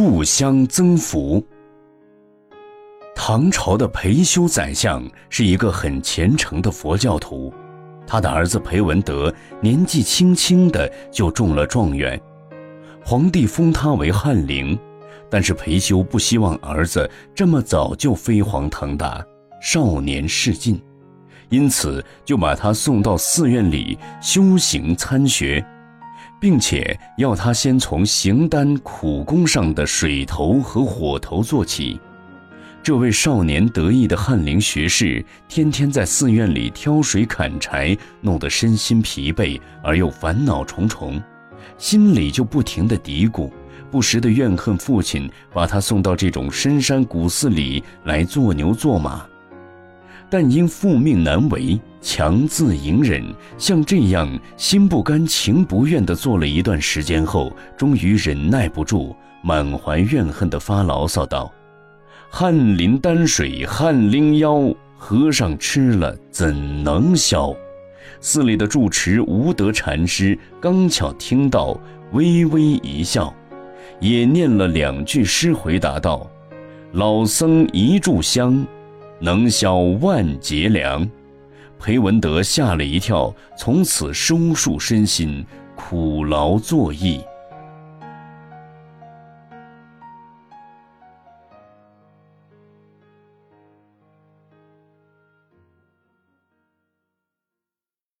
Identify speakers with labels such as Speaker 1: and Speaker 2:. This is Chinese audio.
Speaker 1: 炷香增福。唐朝的裴休宰相是一个很虔诚的佛教徒，他的儿子裴文德年纪轻轻的就中了状元，皇帝封他为翰林，但是裴修不希望儿子这么早就飞黄腾达，少年事尽，因此就把他送到寺院里修行参学。并且要他先从行单苦功上的水头和火头做起。这位少年得意的翰林学士，天天在寺院里挑水砍柴，弄得身心疲惫而又烦恼重重，心里就不停地嘀咕，不时地怨恨父亲把他送到这种深山古寺里来做牛做马。但因父命难违，强自隐忍，像这样心不甘情不愿地做了一段时间后，终于忍耐不住，满怀怨恨地发牢骚道：“翰林丹水翰林腰，和尚吃了怎能消？”寺里的住持无德禅师刚巧听到，微微一笑，也念了两句诗，回答道：“老僧一炷香。”能消万劫粮，裴文德吓了一跳，从此收束身心，苦劳作艺。